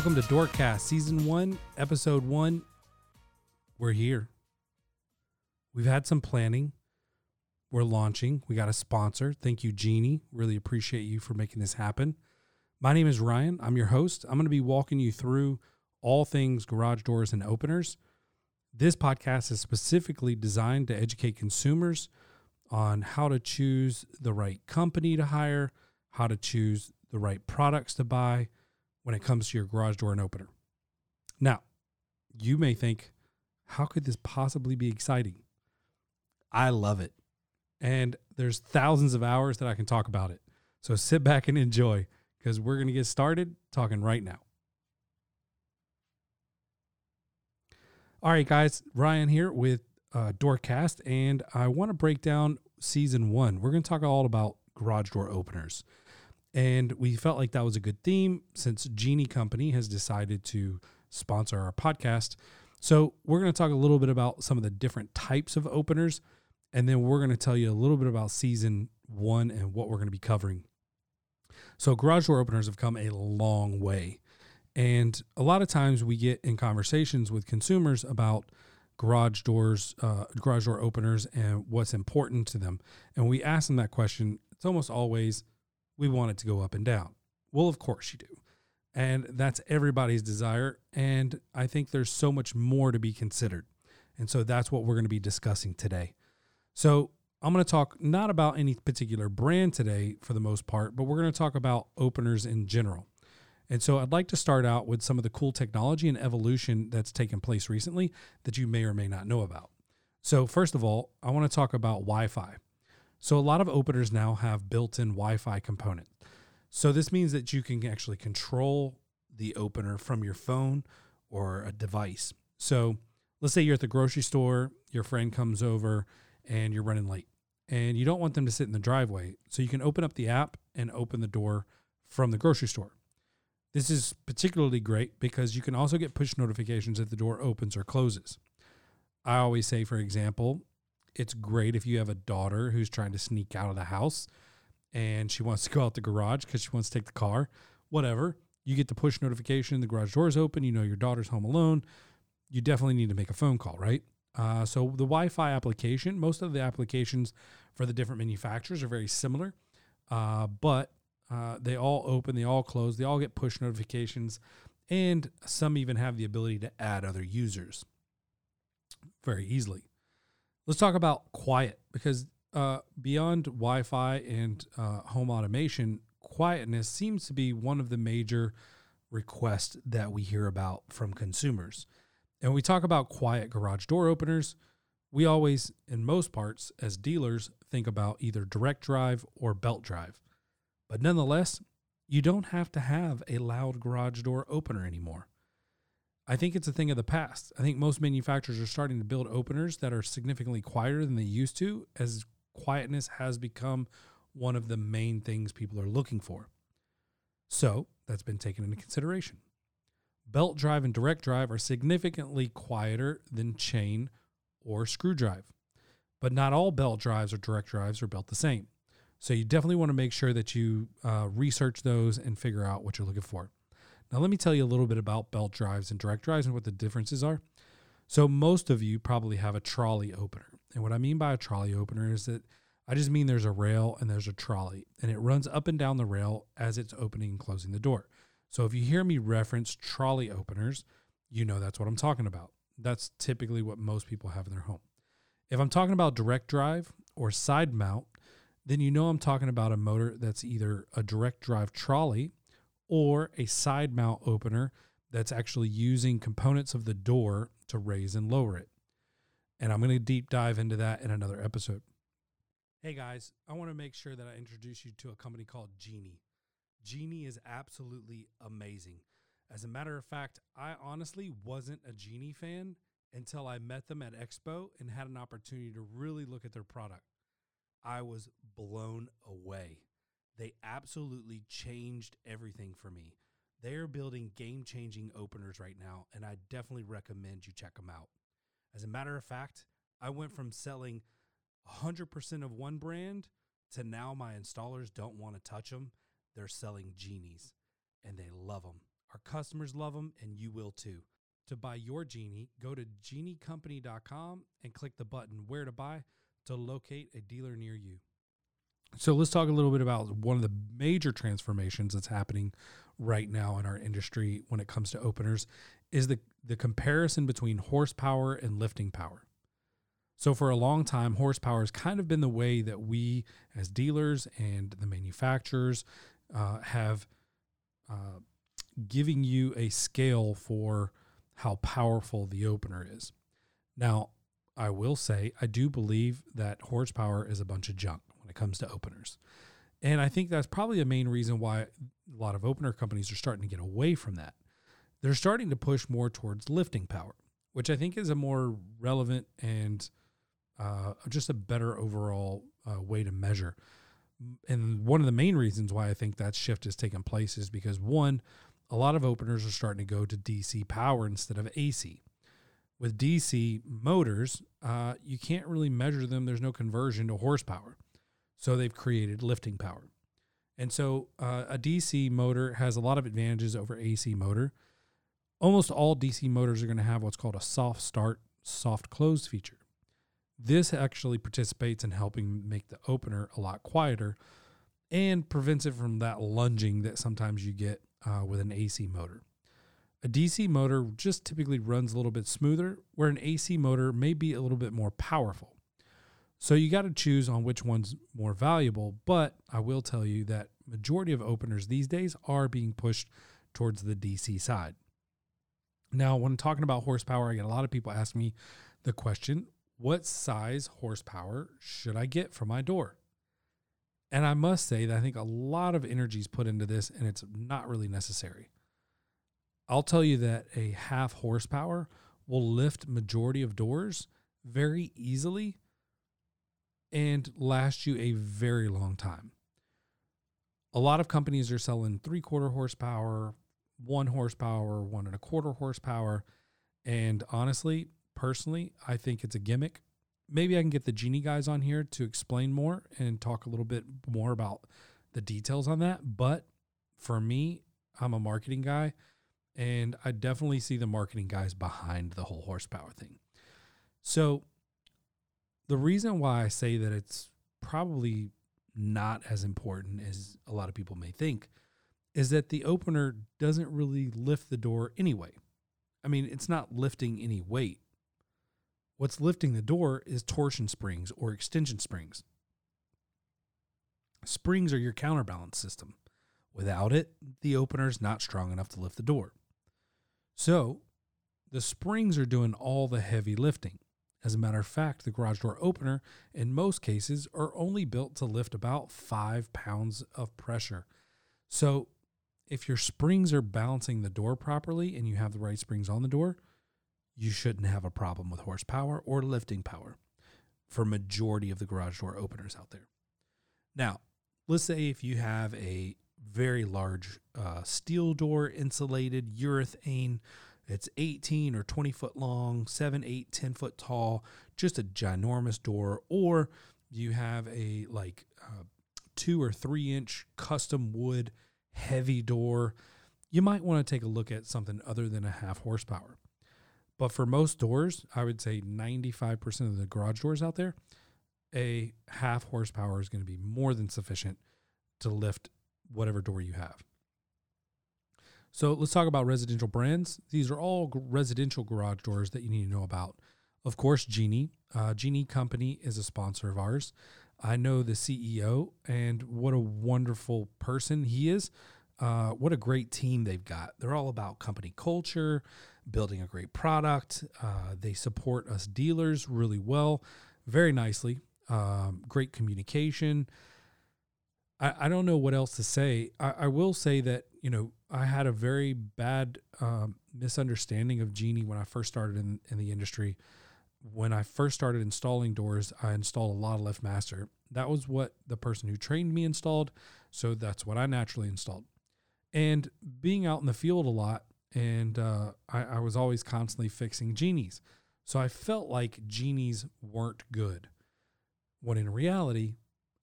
Welcome to Doorcast, Season 1, Episode 1. We're here. We've had some planning. We're launching. We got a sponsor. Thank you, Genie. Really appreciate you for making this happen. My name is Ryan. I'm your host. I'm going to be walking you through all things garage doors and openers. This podcast is specifically designed to educate consumers on how to choose the right company to hire, how to choose the right products to buy when it comes to your garage door and opener. Now, you may think, how could this possibly be exciting? I love it. And there's thousands of hours that I can talk about it. So sit back and enjoy because we're going to get started talking right now. All right, guys, Ryan here with uh, Doorcast, and I want to break down season one. We're going to talk all about garage door openers. And we felt like that was a good theme since Genie Company has decided to sponsor our podcast. So, we're going to talk a little bit about some of the different types of openers. And then we're going to tell you a little bit about season one and what we're going to be covering. So, garage door openers have come a long way. And a lot of times we get in conversations with consumers about garage doors, uh, garage door openers, and what's important to them. And we ask them that question. It's almost always, we want it to go up and down. Well, of course you do. And that's everybody's desire. And I think there's so much more to be considered. And so that's what we're going to be discussing today. So I'm going to talk not about any particular brand today for the most part, but we're going to talk about openers in general. And so I'd like to start out with some of the cool technology and evolution that's taken place recently that you may or may not know about. So, first of all, I want to talk about Wi Fi. So a lot of openers now have built-in Wi-Fi component. So this means that you can actually control the opener from your phone or a device. So let's say you're at the grocery store, your friend comes over and you're running late and you don't want them to sit in the driveway. So you can open up the app and open the door from the grocery store. This is particularly great because you can also get push notifications if the door opens or closes. I always say, for example, it's great if you have a daughter who's trying to sneak out of the house and she wants to go out the garage because she wants to take the car, whatever. You get the push notification, the garage door is open, you know your daughter's home alone. You definitely need to make a phone call, right? Uh, so the Wi-Fi application, most of the applications for the different manufacturers are very similar, uh, but uh, they all open, they all close, they all get push notifications, and some even have the ability to add other users very easily. Let's talk about quiet because uh, beyond Wi Fi and uh, home automation, quietness seems to be one of the major requests that we hear about from consumers. And we talk about quiet garage door openers. We always, in most parts, as dealers, think about either direct drive or belt drive. But nonetheless, you don't have to have a loud garage door opener anymore. I think it's a thing of the past. I think most manufacturers are starting to build openers that are significantly quieter than they used to, as quietness has become one of the main things people are looking for. So that's been taken into consideration. Belt drive and direct drive are significantly quieter than chain or screw drive, but not all belt drives or direct drives are built the same. So you definitely want to make sure that you uh, research those and figure out what you're looking for. Now, let me tell you a little bit about belt drives and direct drives and what the differences are. So, most of you probably have a trolley opener. And what I mean by a trolley opener is that I just mean there's a rail and there's a trolley, and it runs up and down the rail as it's opening and closing the door. So, if you hear me reference trolley openers, you know that's what I'm talking about. That's typically what most people have in their home. If I'm talking about direct drive or side mount, then you know I'm talking about a motor that's either a direct drive trolley or a side mount opener that's actually using components of the door to raise and lower it. And I'm going to deep dive into that in another episode. Hey guys, I want to make sure that I introduce you to a company called Genie. Genie is absolutely amazing. As a matter of fact, I honestly wasn't a Genie fan until I met them at Expo and had an opportunity to really look at their product. I was blown away. They absolutely changed everything for me. They're building game changing openers right now, and I definitely recommend you check them out. As a matter of fact, I went from selling 100% of one brand to now my installers don't want to touch them. They're selling genies and they love them. Our customers love them, and you will too. To buy your Genie, go to geniecompany.com and click the button Where to Buy to locate a dealer near you. So let's talk a little bit about one of the major transformations that's happening right now in our industry when it comes to openers is the the comparison between horsepower and lifting power. So for a long time horsepower has kind of been the way that we as dealers and the manufacturers uh, have uh, giving you a scale for how powerful the opener is. Now, I will say I do believe that horsepower is a bunch of junk when it comes to openers. And I think that's probably a main reason why a lot of opener companies are starting to get away from that. They're starting to push more towards lifting power, which I think is a more relevant and uh, just a better overall uh, way to measure. And one of the main reasons why I think that shift has taken place is because one, a lot of openers are starting to go to DC power instead of AC. With DC motors, uh, you can't really measure them. There's no conversion to horsepower. So they've created lifting power. And so uh, a DC motor has a lot of advantages over AC motor. Almost all DC motors are going to have what's called a soft start, soft close feature. This actually participates in helping make the opener a lot quieter and prevents it from that lunging that sometimes you get uh, with an AC motor. A DC motor just typically runs a little bit smoother, where an AC motor may be a little bit more powerful. So you got to choose on which one's more valuable, but I will tell you that majority of openers these days are being pushed towards the DC side. Now, when I'm talking about horsepower, I get a lot of people ask me the question, what size horsepower should I get for my door? And I must say that I think a lot of energy is put into this and it's not really necessary. I'll tell you that a half horsepower will lift majority of doors very easily and last you a very long time. A lot of companies are selling three quarter horsepower, one horsepower, one and a quarter horsepower. And honestly, personally, I think it's a gimmick. Maybe I can get the Genie guys on here to explain more and talk a little bit more about the details on that. But for me, I'm a marketing guy and I definitely see the marketing guys behind the whole horsepower thing. So the reason why I say that it's probably not as important as a lot of people may think is that the opener doesn't really lift the door anyway. I mean, it's not lifting any weight. What's lifting the door is torsion springs or extension springs. Springs are your counterbalance system. Without it, the opener is not strong enough to lift the door. So, the springs are doing all the heavy lifting. As a matter of fact, the garage door opener, in most cases, are only built to lift about five pounds of pressure. So, if your springs are balancing the door properly and you have the right springs on the door, you shouldn't have a problem with horsepower or lifting power for majority of the garage door openers out there. Now, let's say if you have a very large uh, steel door, insulated urethane it's 18 or 20 foot long, 7, 8, 10 foot tall, just a ginormous door. Or you have a like uh, two or three inch custom wood heavy door. You might want to take a look at something other than a half horsepower. But for most doors, I would say 95% of the garage doors out there, a half horsepower is going to be more than sufficient to lift whatever door you have. So let's talk about residential brands. These are all residential garage doors that you need to know about. Of course, Genie. Uh, Genie Company is a sponsor of ours. I know the CEO, and what a wonderful person he is. Uh, what a great team they've got. They're all about company culture, building a great product. Uh, they support us dealers really well, very nicely. Um, great communication. I, I don't know what else to say. I, I will say that, you know, I had a very bad um, misunderstanding of Genie when I first started in, in the industry. When I first started installing doors, I installed a lot of LiftMaster. That was what the person who trained me installed. So that's what I naturally installed. And being out in the field a lot, and uh, I, I was always constantly fixing Genies. So I felt like Genies weren't good. When in reality,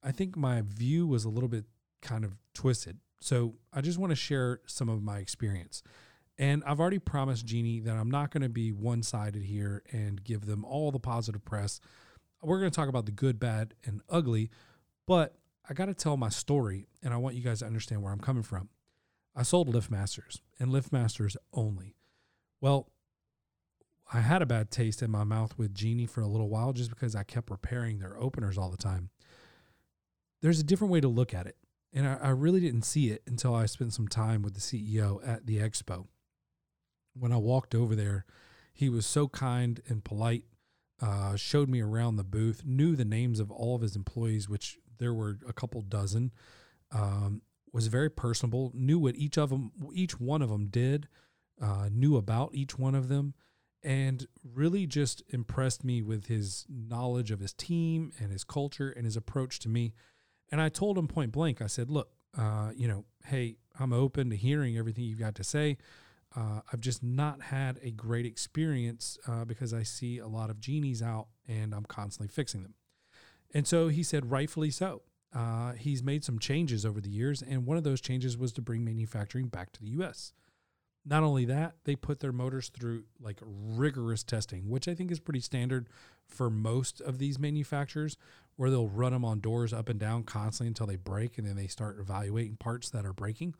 I think my view was a little bit kind of twisted. So I just want to share some of my experience. And I've already promised Genie that I'm not going to be one sided here and give them all the positive press. We're going to talk about the good, bad, and ugly, but I got to tell my story and I want you guys to understand where I'm coming from. I sold LiftMasters and LiftMasters only. Well, I had a bad taste in my mouth with Genie for a little while just because I kept repairing their openers all the time. There's a different way to look at it. And I, I really didn't see it until I spent some time with the CEO at the expo. When I walked over there, he was so kind and polite, uh, showed me around the booth, knew the names of all of his employees, which there were a couple dozen, um, was very personable, knew what each of them, each one of them did, uh, knew about each one of them and really just impressed me with his knowledge of his team and his culture and his approach to me. And I told him point blank, I said, look, uh, you know, hey, I'm open to hearing everything you've got to say. Uh, I've just not had a great experience uh, because I see a lot of genies out and I'm constantly fixing them. And so he said, rightfully so. Uh, he's made some changes over the years, and one of those changes was to bring manufacturing back to the U.S. Not only that, they put their motors through like rigorous testing, which I think is pretty standard for most of these manufacturers, where they'll run them on doors up and down constantly until they break, and then they start evaluating parts that are breaking.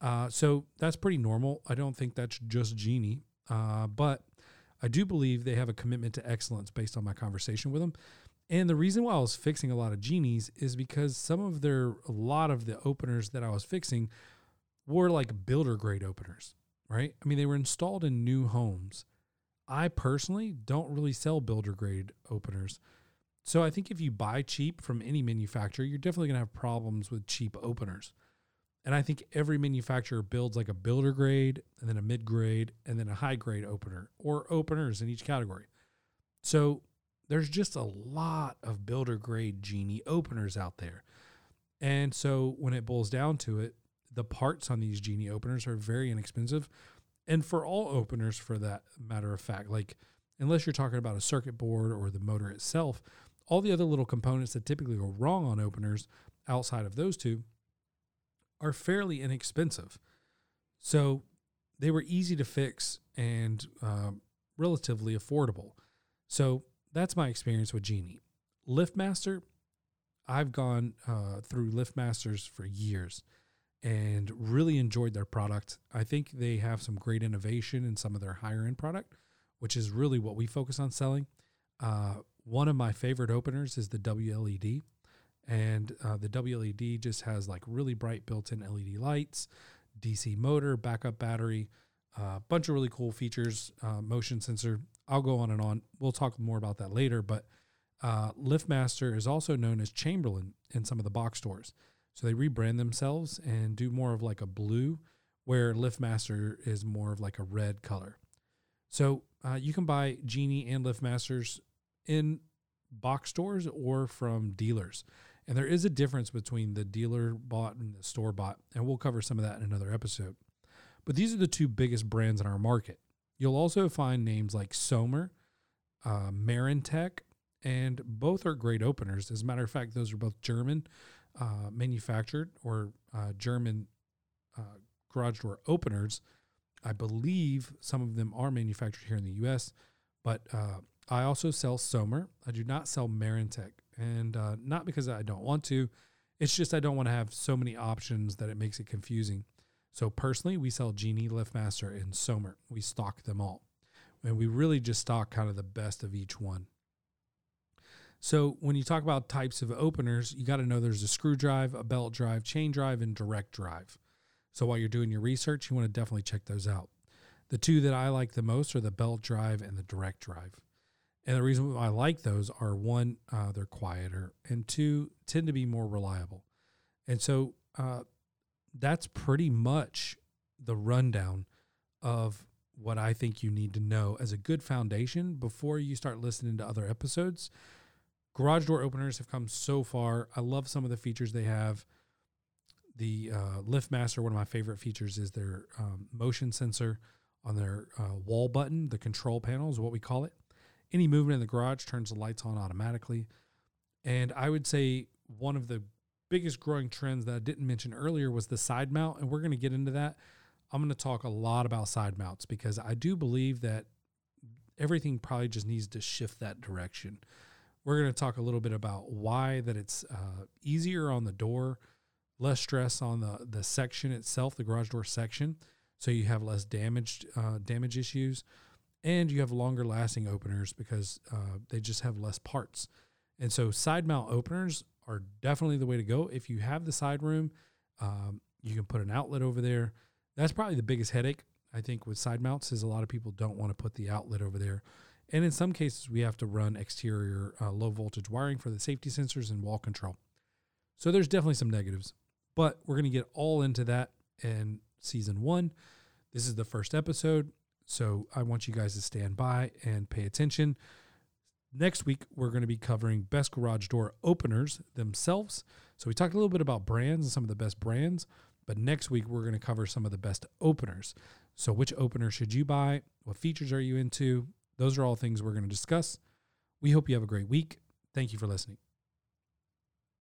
Uh, so that's pretty normal. I don't think that's just Genie, uh, but I do believe they have a commitment to excellence based on my conversation with them. And the reason why I was fixing a lot of Genies is because some of their, a lot of the openers that I was fixing were like builder grade openers right? I mean, they were installed in new homes. I personally don't really sell builder grade openers. So I think if you buy cheap from any manufacturer, you're definitely going to have problems with cheap openers. And I think every manufacturer builds like a builder grade and then a mid grade and then a high grade opener or openers in each category. So there's just a lot of builder grade Genie openers out there. And so when it boils down to it, the parts on these Genie openers are very inexpensive. And for all openers, for that matter of fact, like unless you're talking about a circuit board or the motor itself, all the other little components that typically go wrong on openers outside of those two are fairly inexpensive. So they were easy to fix and uh, relatively affordable. So that's my experience with Genie. LiftMaster, I've gone uh, through LiftMasters for years and really enjoyed their product. I think they have some great innovation in some of their higher end product, which is really what we focus on selling. Uh, one of my favorite openers is the WLED, and uh, the WLED just has like really bright built in LED lights, DC motor, backup battery, a uh, bunch of really cool features, uh, motion sensor. I'll go on and on. We'll talk more about that later, but uh, LiftMaster is also known as Chamberlain in some of the box stores. So they rebrand themselves and do more of like a blue, where LiftMaster is more of like a red color. So uh, you can buy Genie and LiftMasters in box stores or from dealers. And there is a difference between the dealer bought and the store bought. And we'll cover some of that in another episode. But these are the two biggest brands in our market. You'll also find names like Sommer, uh, Marantec, and both are great openers. As a matter of fact, those are both German uh, manufactured or uh, German uh, garage door openers. I believe some of them are manufactured here in the U.S., but uh, I also sell Sommer. I do not sell Marantec, and uh, not because I don't want to. It's just I don't want to have so many options that it makes it confusing. So personally, we sell Genie, LiftMaster, and Sommer. We stock them all, and we really just stock kind of the best of each one. So when you talk about types of openers, you got to know there's a screw drive, a belt drive, chain drive, and direct drive. So while you're doing your research, you want to definitely check those out. The two that I like the most are the belt drive and the direct drive. And the reason why I like those are one, uh, they're quieter, and two, tend to be more reliable. And so uh, that's pretty much the rundown of what I think you need to know as a good foundation before you start listening to other episodes garage door openers have come so far. I love some of the features they have. The uh, LiftMaster, one of my favorite features is their um, motion sensor on their uh, wall button. The control panel is what we call it. Any movement in the garage turns the lights on automatically. And I would say one of the biggest growing trends that I didn't mention earlier was the side mount, and we're going to get into that. I'm going to talk a lot about side mounts because I do believe that everything probably just needs to shift that direction. We're going to talk a little bit about why that it's uh, easier on the door, less stress on the the section itself, the garage door section, so you have less damaged uh, damage issues, and you have longer lasting openers because uh, they just have less parts. And so side mount openers are definitely the way to go. If you have the side room, um, you can put an outlet over there. That's probably the biggest headache I think with side mounts is a lot of people don't want to put the outlet over there. And in some cases, we have to run exterior uh, low voltage wiring for the safety sensors and wall control. So there's definitely some negatives, but we're going to get all into that in season one. This is the first episode. So I want you guys to stand by and pay attention. Next week, we're going to be covering best garage door openers themselves. So we talked a little bit about brands and some of the best brands, but next week, we're going to cover some of the best openers. So, which opener should you buy? What features are you into? Those are all things we're going to discuss. We hope you have a great week. Thank you for listening.